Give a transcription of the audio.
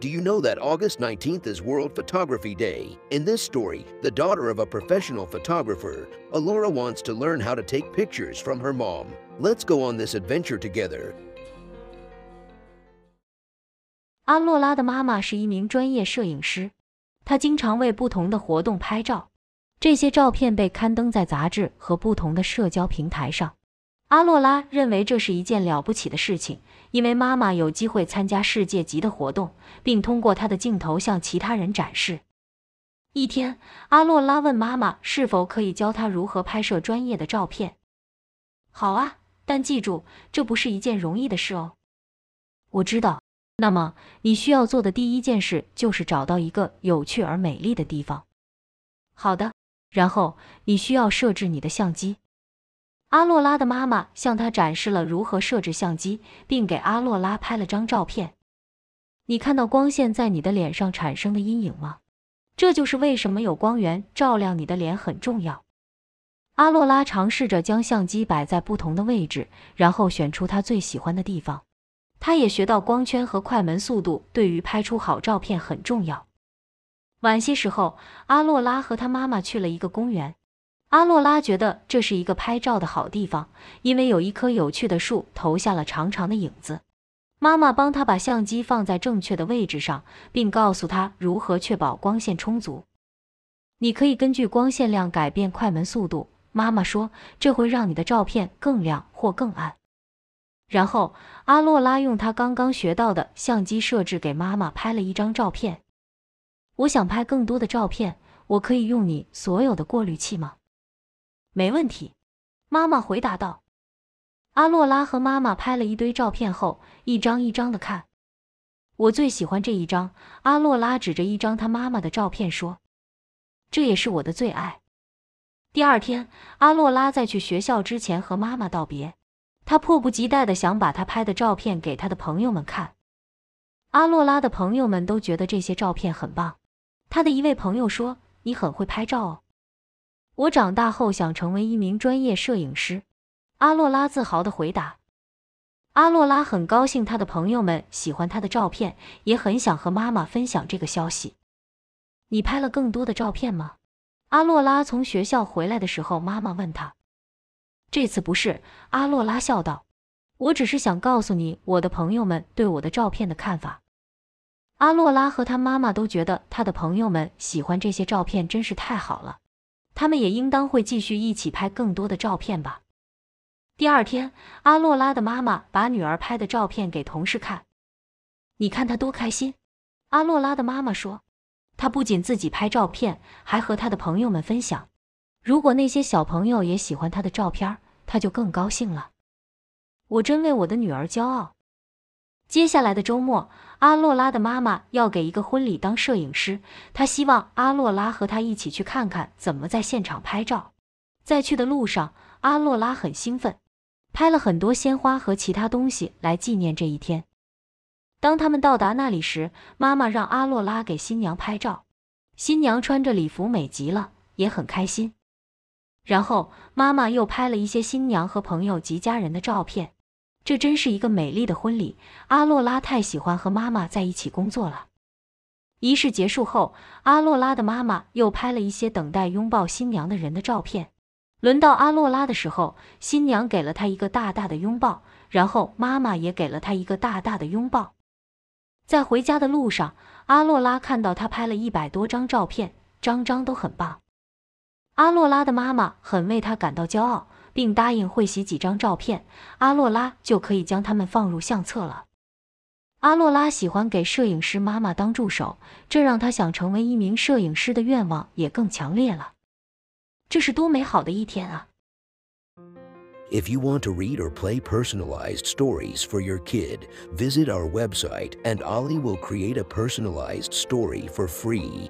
Do you know that August 19th is World Photography Day? In this story, the daughter of a professional photographer, Alora wants to learn how to take pictures from her mom. Let's go on this adventure together. 阿洛拉的妈妈是一名专业摄影师，她经常为不同的活动拍照，这些照片被刊登在杂志和不同的社交平台上。 阿洛拉认为这是一件了不起的事情，因为妈妈有机会参加世界级的活动，并通过她的镜头向其他人展示。一天，阿洛拉问妈妈是否可以教她如何拍摄专业的照片。好啊，但记住，这不是一件容易的事哦。我知道。那么，你需要做的第一件事就是找到一个有趣而美丽的地方。好的，然后你需要设置你的相机。阿洛拉的妈妈向他展示了如何设置相机，并给阿洛拉拍了张照片。你看到光线在你的脸上产生的阴影吗？这就是为什么有光源照亮你的脸很重要。阿洛拉尝试着将相机摆在不同的位置，然后选出他最喜欢的地方。他也学到光圈和快门速度对于拍出好照片很重要。晚些时候，阿洛拉和他妈妈去了一个公园。阿洛拉觉得这是一个拍照的好地方，因为有一棵有趣的树投下了长长的影子。妈妈帮他把相机放在正确的位置上，并告诉他如何确保光线充足。你可以根据光线量改变快门速度，妈妈说，这会让你的照片更亮或更暗。然后阿洛拉用他刚刚学到的相机设置给妈妈拍了一张照片。我想拍更多的照片，我可以用你所有的过滤器吗？没问题，妈妈回答道。阿洛拉和妈妈拍了一堆照片后，一张一张的看。我最喜欢这一张。阿洛拉指着一张他妈妈的照片说：“这也是我的最爱。”第二天，阿洛拉在去学校之前和妈妈道别，他迫不及待的想把他拍的照片给他的朋友们看。阿洛拉的朋友们都觉得这些照片很棒。他的一位朋友说：“你很会拍照哦。”我长大后想成为一名专业摄影师，阿洛拉自豪地回答。阿洛拉很高兴他的朋友们喜欢他的照片，也很想和妈妈分享这个消息。你拍了更多的照片吗？阿洛拉从学校回来的时候，妈妈问他。这次不是，阿洛拉笑道。我只是想告诉你我的朋友们对我的照片的看法。阿洛拉和他妈妈都觉得他的朋友们喜欢这些照片，真是太好了。他们也应当会继续一起拍更多的照片吧。第二天，阿洛拉的妈妈把女儿拍的照片给同事看。你看她多开心！阿洛拉的妈妈说：“她不仅自己拍照片，还和她的朋友们分享。如果那些小朋友也喜欢她的照片，她就更高兴了。我真为我的女儿骄傲。”接下来的周末，阿洛拉的妈妈要给一个婚礼当摄影师，她希望阿洛拉和她一起去看看怎么在现场拍照。在去的路上，阿洛拉很兴奋，拍了很多鲜花和其他东西来纪念这一天。当他们到达那里时，妈妈让阿洛拉给新娘拍照，新娘穿着礼服美极了，也很开心。然后妈妈又拍了一些新娘和朋友及家人的照片。这真是一个美丽的婚礼。阿洛拉太喜欢和妈妈在一起工作了。仪式结束后，阿洛拉的妈妈又拍了一些等待拥抱新娘的人的照片。轮到阿洛拉的时候，新娘给了她一个大大的拥抱，然后妈妈也给了她一个大大的拥抱。在回家的路上，阿洛拉看到她拍了一百多张照片，张张都很棒。阿洛拉的妈妈很为她感到骄傲。并答应会洗几张照片，阿洛拉就可以将它们放入相册了。阿洛拉喜欢给摄影师妈妈当助手，这让他想成为一名摄影师的愿望也更强烈了。这是多美好的一天啊！If you want to read or play personalized stories for your kid, visit our website and Ollie will create a personalized story for free.